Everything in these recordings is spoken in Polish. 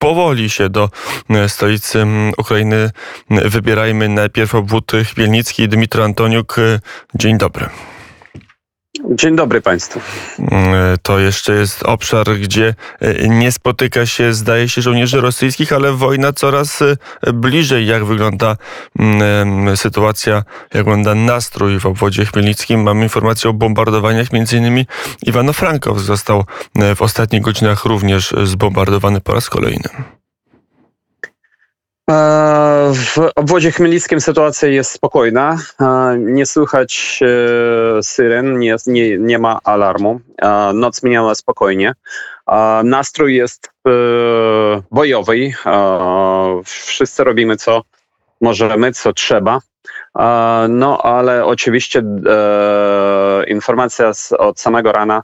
powoli się do stolicy Ukrainy wybierajmy. Najpierw obwód Chmielnicki. Dmitry Antoniuk, dzień dobry. Dzień dobry Państwu. Mm, to jeszcze jest obszar, gdzie e, nie spotyka się, zdaje się, żołnierzy rosyjskich, ale wojna coraz e, bliżej. Jak wygląda mm, sytuacja, jak wygląda nastrój w obwodzie chmielnickim? Mamy informację o bombardowaniach, między innymi Iwano-Frankow został e, w ostatnich godzinach również zbombardowany po raz kolejny. E, w obwodzie chmielnickim sytuacja jest spokojna. E, nie słychać e, syren, nie, nie, nie ma alarmu. Noc minęła spokojnie. Nastrój jest bojowy. Wszyscy robimy co możemy, co trzeba. No ale oczywiście informacja od samego rana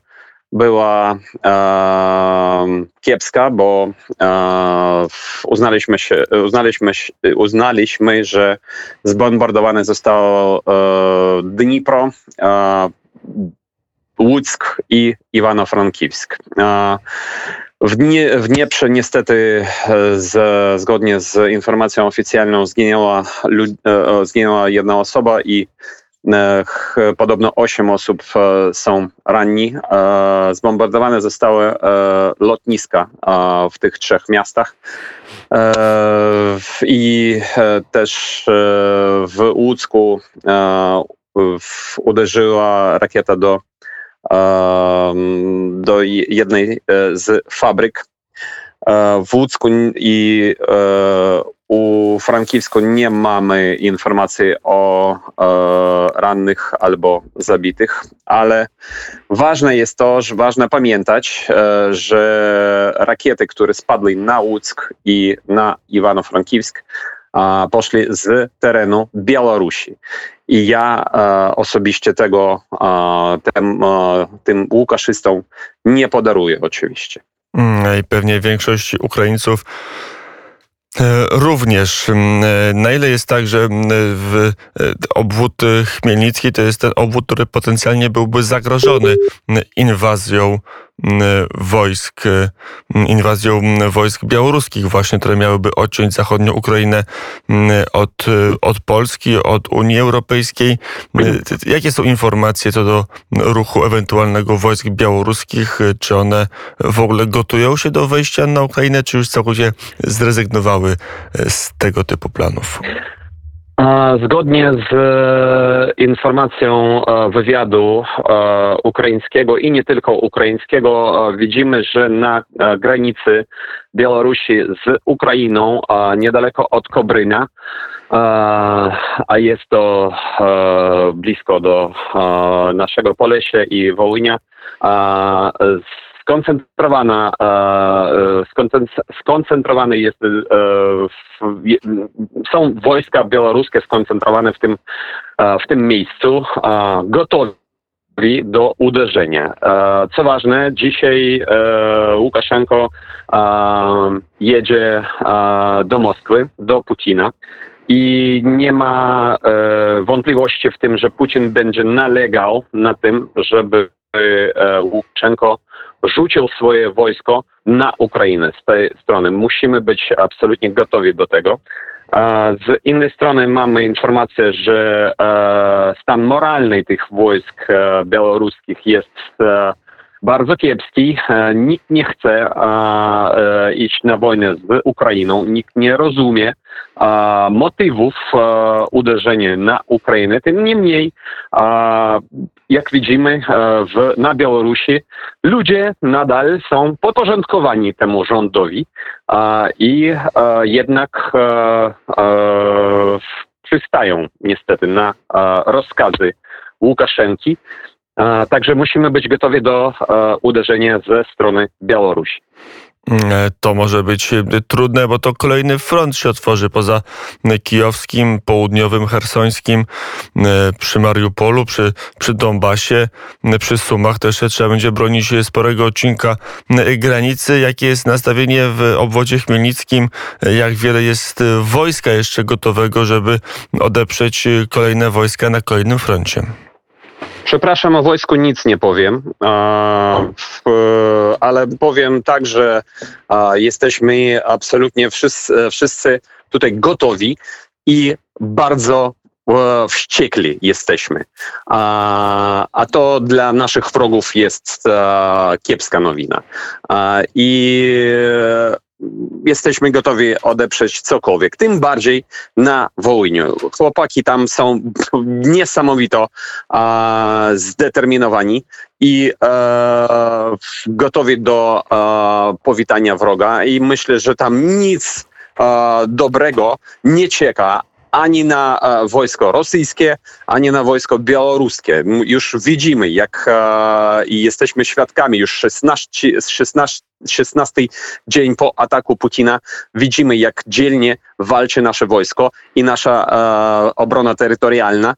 była e, kiepska, bo e, uznaliśmy, się, uznaliśmy, uznaliśmy, że zbombardowane zostało e, Dnipro, e, Łódzk i Iwano-Frankiwsk. E, w, Dnie, w Dnieprze niestety z, zgodnie z informacją oficjalną zginęła, e, zginęła jedna osoba i Podobno 8 osób e, są ranni. E, zbombardowane zostały e, lotniska w tych trzech miastach. I też w Łódzku uderzyła rakieta do, do jednej z fabryk. W Łódzku i u Frankiwsku nie mamy informacji o e, rannych albo zabitych, ale ważne jest to, że ważne pamiętać, e, że rakiety, które spadły na Łuck i na Iwano-Frankiwsk, e, poszli z terenu Białorusi. I ja e, osobiście tego e, tym, e, tym Łukaszystom nie podaruję oczywiście. Mm, I pewnie większość Ukraińców również, mm, e, na ile jest tak, że mm, w e, obwód Chmielnicki to jest ten obwód, który potencjalnie byłby zagrożony mm, inwazją wojsk, inwazją wojsk białoruskich właśnie, które miałyby odciąć zachodnią Ukrainę od, od Polski, od Unii Europejskiej. Jakie są informacje co do ruchu ewentualnego wojsk białoruskich? Czy one w ogóle gotują się do wejścia na Ukrainę, czy już całkowicie zrezygnowały z tego typu planów? Zgodnie z e, informacją e, wywiadu e, ukraińskiego i nie tylko ukraińskiego, widzimy, że na granicy Białorusi z Ukrainą, niedaleko od Kobryna, a jest to blisko do naszego Polesia i Wołynia, skoncentrowana, e, e, skoncentrowany jest, e, są wojska białoruskie skoncentrowane w tym, w tym miejscu, gotowi do uderzenia. Co ważne, dzisiaj Łukaszenko jedzie do Moskwy, do Putina i nie ma wątpliwości w tym, że Putin będzie nalegał na tym, żeby Łukaszenko rzucił swoje wojsko na Ukrainę z tej strony. Musimy być absolutnie gotowi do tego. Z innej strony mamy informację, że e, stan moralny tych wojsk e, białoruskich jest e, bardzo kiepski. Nikt nie chce iść na wojnę z Ukrainą, nikt nie rozumie motywów uderzenia na Ukrainę. Tym niemniej, jak widzimy w, na Białorusi, ludzie nadal są podporządkowani temu rządowi i jednak przystają niestety na rozkazy Łukaszenki. Także musimy być gotowi do uderzenia ze strony Białorusi. E, to może być e, trudne, bo to kolejny front się otworzy poza kijowskim, południowym, hersońskim, e, przy Mariupolu, przy, przy Donbasie, przy Sumach. Też trzeba będzie bronić sporego odcinka granicy. Jakie jest nastawienie w obwodzie chmielnickim? Jak wiele jest wojska jeszcze gotowego, żeby odeprzeć kolejne wojska na kolejnym froncie? Przepraszam, o wojsku nic nie powiem, ale powiem tak, że jesteśmy absolutnie wszyscy, wszyscy tutaj gotowi i bardzo e, wściekli jesteśmy. A, a to dla naszych wrogów jest e, kiepska nowina. I jesteśmy gotowi odeprzeć cokolwiek, tym bardziej na Wołyniu. Chłopaki tam są niesamowito a, zdeterminowani i e, gotowi do e, powitania wroga i myślę, że tam nic e, dobrego nie czeka ani na e, wojsko rosyjskie, ani na wojsko białoruskie. Już widzimy, jak e, i jesteśmy świadkami, już 16, 16, 16 dzień po ataku Putina, widzimy, jak dzielnie walczy nasze wojsko i nasza e, obrona terytorialna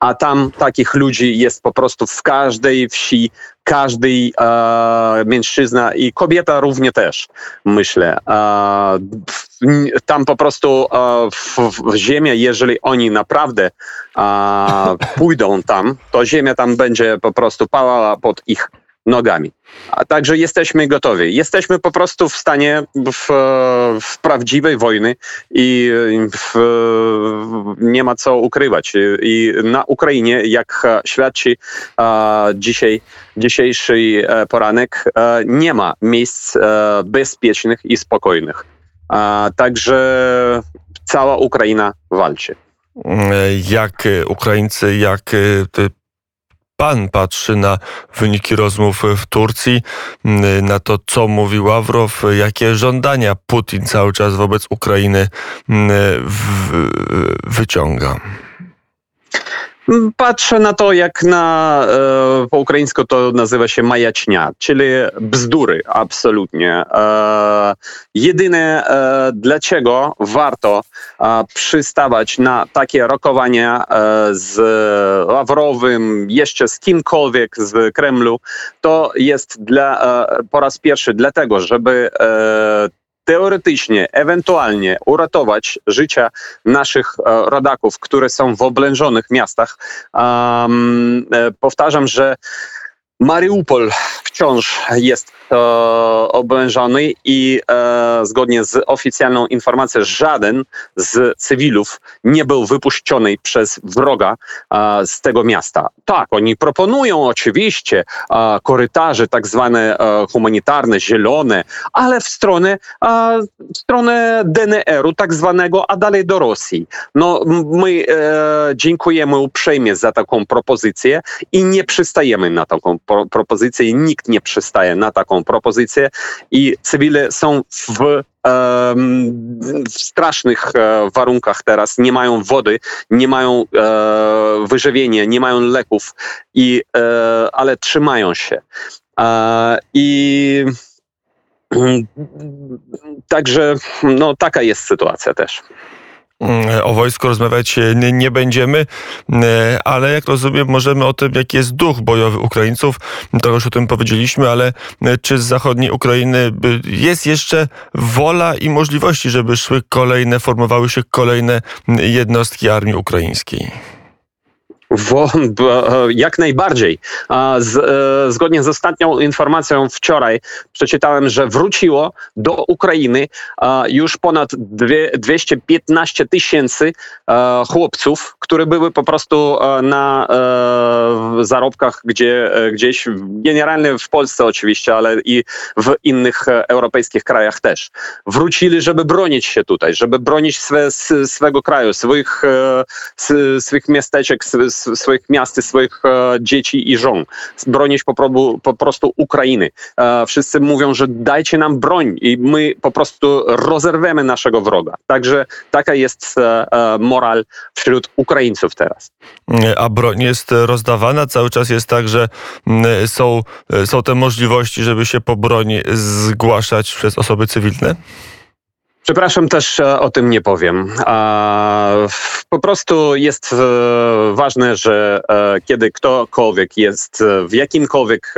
a tam takich ludzi jest po prostu w każdej wsi, każdy e, mężczyzna i kobieta równie też, myślę. E, tam po prostu e, w, w ziemię, jeżeli oni naprawdę e, pójdą tam, to ziemia tam będzie po prostu pałała pod ich nogami. A także jesteśmy gotowi. Jesteśmy po prostu w stanie w, w prawdziwej wojny i w, nie ma co ukrywać. I na Ukrainie, jak świadczy dzisiaj, dzisiejszy e, poranek, e, nie ma miejsc e, bezpiecznych i spokojnych. także cała Ukraina walczy. Jak Ukraińcy, jak pan patrzy na wyniki rozmów w Turcji, na to, co mówi Ławrow, jakie żądania Putin cały czas wobec Ukrainy wyciąga? Patrzę na to, jak na e, po ukraińsku to nazywa się majacznia, czyli bzdury, absolutnie. E, jedyne, e, dlaczego warto e, przystawać na takie rokowania e, z Ławrowym, jeszcze z kimkolwiek z Kremlu, to jest dla, e, po raz pierwszy dlatego, żeby teoretycznie, ewentualnie uratować życia naszych e, rodaków, które są w oblężonych miastach. Um, powtarzam, że Mariupol wciąż jest e, oblężony i e, zgodnie z oficjalną informacją żaden z cywilów nie był wypuszczony przez wroga e, z tego miasta. Tak, oni proponują oczywiście e, korytarze tak zwane e, humanitarne, zielone, ale w stronę, e, stronę DNR-u tak zwanego, a dalej do Rosji. No my dziękujemy uprzejmie za taką propozycję i nie przystajemy na taką pro propozycję i nikt nie przystaje na taką propozycję i cywile są w w strasznych e, warunkach teraz, nie mają wody, nie mają e, wyżywienia, nie mają leków, i, e, ale trzymają się. I także no, taka jest sytuacja też. Mm, o wojsku rozmawiać nie będziemy, mm, ale jak rozumiem, możemy o tym, jaki jest duch bojowy Ukraińców. To już o tym powiedzieliśmy, ale mm, czy z zachodniej Ukrainy jest jeszcze wola i możliwości, żeby szły kolejne, formowały się kolejne jednostki armii ukraińskiej? Jak najbardziej. Z, e, zgodnie z ostatnią informacją wczoraj przeczytałem, że wróciło do Ukrainy już ponad 215 tysięcy e, chłopców, które były po prostu e, na zarobkach gdzie, gdzieś, generalnie w Polsce oczywiście, ale i w innych europejskich krajach też. Wrócili, żeby bronić się tutaj, żeby bronić swe, swego kraju, swoich, swych miasteczek, swoich miast, swoich e, dzieci i żon, bronić po, probu, po prostu Ukrainy. E, wszyscy mówią, że dajcie nam broń i my po prostu rozerwiemy naszego wroga. Także taka jest e, moral wśród Ukraińców teraz. A broń jest rozdawana? Cały czas jest tak, że są, są te możliwości, żeby się po broń zgłaszać przez osoby cywilne? Przepraszam, też e, o tym nie powiem. Po prostu jest e, ważne, że e, kiedy ktokolwiek jest w jakimkolwiek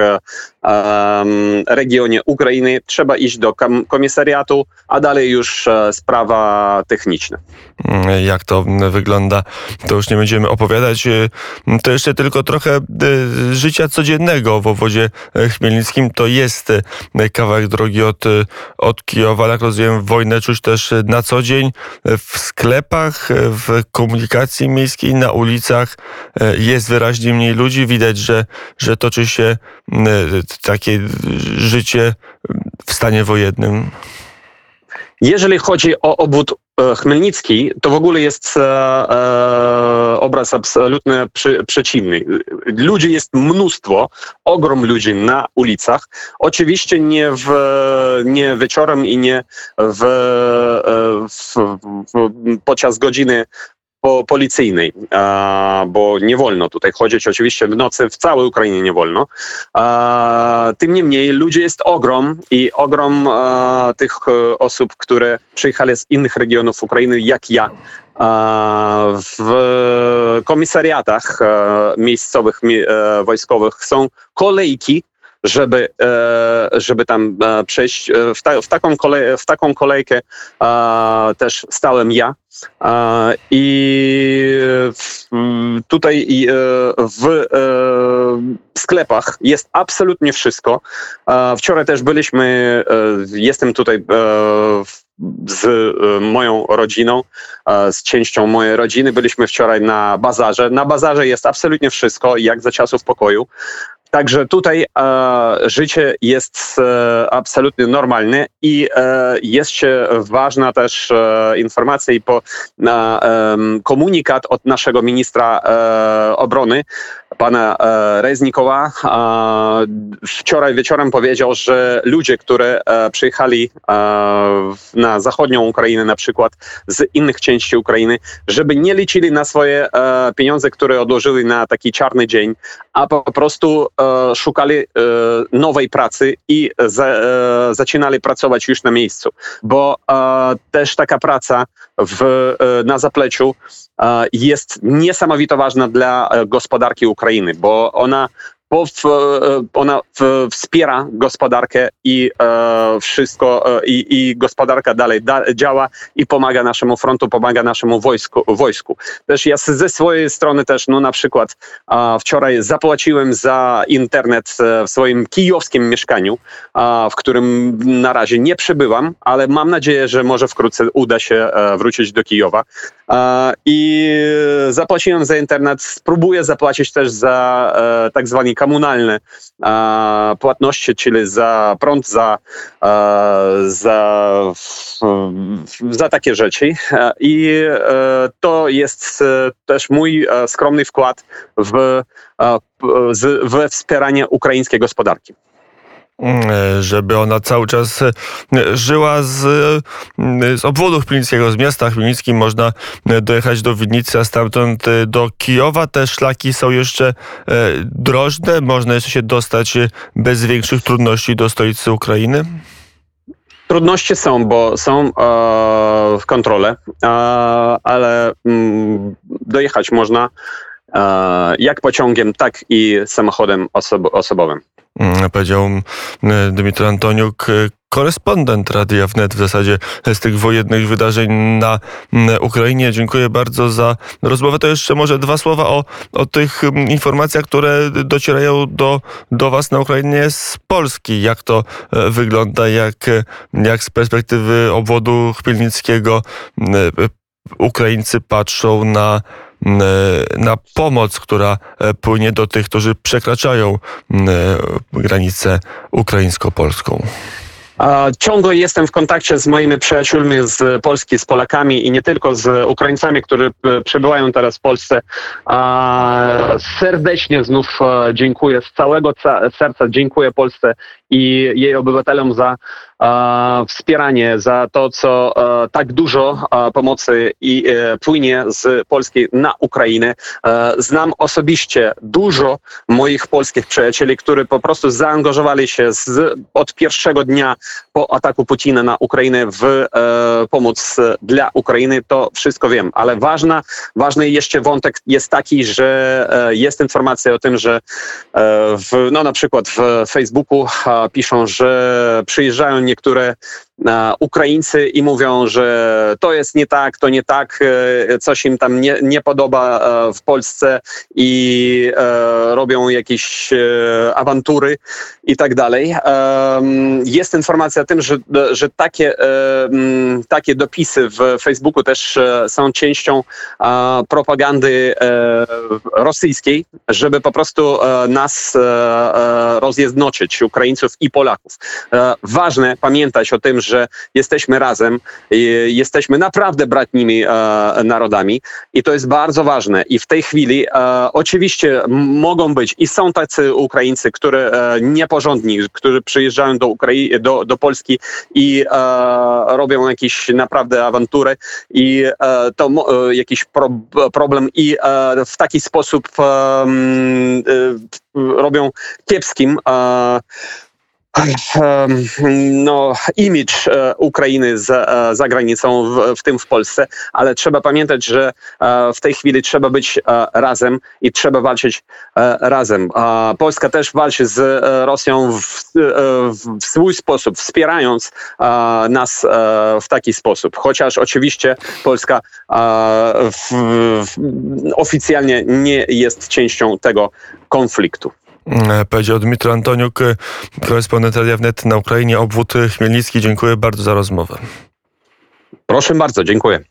regionie Ukrainy, trzeba iść do komisariatu, a dalej już sprawa techniczna. Mm, jak to wygląda, to już nie będziemy opowiadać. To jeszcze tylko trochę życia codziennego w obwodzie chmielnickim. To jest kawałek drogi od, od Kijowa. Jak rozumiem, wojnę czuć też na co dzień w sklepach, w komunikacji miejskiej, na ulicach jest wyraźnie mniej ludzi. Widać, że, że toczy się takie życie w stanie wojennym. Jeżeli chodzi o obwód e, Chmielnicki, to w ogóle jest e, e, obraz absolutnie przy, przeciwny. Ludzi jest mnóstwo, ogrom ludzi na ulicach. Oczywiście nie, w, nie wieczorem i nie w, e, w, w, podczas godziny po, policyjnej, bo nie wolno tutaj chodzić oczywiście w nocy, w całej Ukrainie nie wolno. Tym niemniej ludzie jest ogrom i ogrom tych e, osób, które przyjechały z innych regionów Ukrainy, jak ja, w komisariatach e, miejscowych e, wojskowych są kolejki żeby, żeby tam przejść. W, ta, w, taką, kolej, w taką kolejkę też stałem ja. I tutaj e, w e, sklepach jest absolutnie wszystko. Wczoraj też byliśmy, e, jestem tutaj z moją rodziną, z częścią mojej rodziny. Byliśmy wczoraj na bazarze. Na bazarze jest absolutnie wszystko, jak za czasów pokoju. Także tutaj e, życie jest e, absolutnie normalne i e, jeszcze ważna też e, informacja i po, komunikat od naszego ministra e, obrony, pana e, Reznikowa. Wczoraj wieczorem powiedział, że ludzie, które przyjechali na zachodnią Ukrainę na przykład z innych części Ukrainy, żeby nie liczyli na swoje pieniądze, które odłożyli na taki czarny dzień, a po prostu E, szukali e, nowej pracy i za, e, zaczynali pracować już na miejscu, bo też taka praca w, na zapleczu jest niesamowito ważna dla gospodarki Ukrainy, bo ona bo w, e, ona w, wspiera gospodarkę i e, wszystko, e, i, i, gospodarka dalej da, działa i pomaga naszemu frontu, pomaga naszemu wojsku. wojsku. Też ja ze swojej strony też, no na przykład wczoraj zapłaciłem za internet e, w swoim kijowskim mieszkaniu, w którym na razie nie przybywam, ale mam nadzieję, że może wkrótce uda się wrócić do Kijowa. I zapłaciłem za internet, spróbuję zapłacić też za tak zwani komunalne płatności, czyli za prąd, za, za, za takie rzeczy. I e, to jest e, też mój e, skromny wkład w, w wspieranie ukraińskiej gospodarki. Mm, żeby ona cały czas e, żyła z, e, z obwodu chmielnickiego, z miasta chmielnickim. Można e, dojechać do Winnicy, a stamtąd do Kijowa. Te szlaki są jeszcze drożne. Można jeszcze się dostać bez większych trudności do stolicy Ukrainy? Trudności są, bo są e, kontrole, e, ale mm, dojechać można e, jak pociągiem, tak i samochodem osob osobowym. Mm, powiedział mm, Dmytro Antoniuk, korespondent Radia Wnet w zasadzie z tych wojennych wydarzeń na mm, Ukrainie. Dziękuję bardzo za rozmowę. To jeszcze może dwa słowa o, o tych informacjach, które docierają do, do Was na Ukrainie z Polski. Jak to e, wygląda, jak, jak z perspektywy obwodu chmielnickiego Ukraińcy patrzą na na pomoc, która e, płynie do tych, którzy przekraczają e, granicę ukraińsko-polską. Ciągle jestem w kontakcie z moimi przyjaciółmi z Polski, z Polakami i nie tylko z Ukraińcami, którzy e, przebywają teraz w Polsce. Serdecznie znów dziękuję, z całego serca dziękuję Polsce i jej obywatelom za e, wspieranie, za to, co e, tak dużo e, pomocy i e, płynie z Polski na Ukrainę. E, znam osobiście dużo moich polskich przyjacieli, którzy po prostu zaangażowali się z, od pierwszego dnia po ataku Putina na Ukrainę w e, pomoc dla Ukrainy. To wszystko wiem, ale ważna, ważny jeszcze wątek jest taki, że e, jest informacja o tym, że e, w, no na przykład w Facebooku e, piszą, że przyjeżdżają niektóre Ukraińcy i mówią, że to jest nie tak, to nie tak, e, coś im tam nie, nie podoba e, w Polsce i e, robią jakieś awantury i tak dalej. Jest informacja o tym, że, że takie, takie dopisy w Facebooku też są częścią propagandy rosyjskiej, żeby po prostu nas rozjednoczyć, Ukraińców i Polaków. Ważne pamiętać o tym, że jesteśmy razem, jesteśmy naprawdę bratnimi e, narodami i to jest bardzo ważne. I w tej chwili e, oczywiście mogą być i są tacy Ukraińcy, które e, nieporządni, którzy przyjeżdżają do, Ukrai- do, do Polski i robią jakieś naprawdę awantury i to jakiś pro, problem i w taki sposób robią kiepskim no, image e, Ukrainy za, e, za granicą, w, w tym w Polsce, ale trzeba pamiętać, że e, w tej chwili trzeba być razem i trzeba walczyć razem. Polska też walczy z Rosją w, w swój sposób, wspierając nas w taki sposób. Chociaż oczywiście Polska w, oficjalnie nie jest częścią tego konfliktu. E, Powiedział Dmitry Antoniuk, e, korespondent Radia Wnet na Ukrainie, obwód Chmielnicki. Dziękuję bardzo za rozmowę. Proszę bardzo, dziękuję.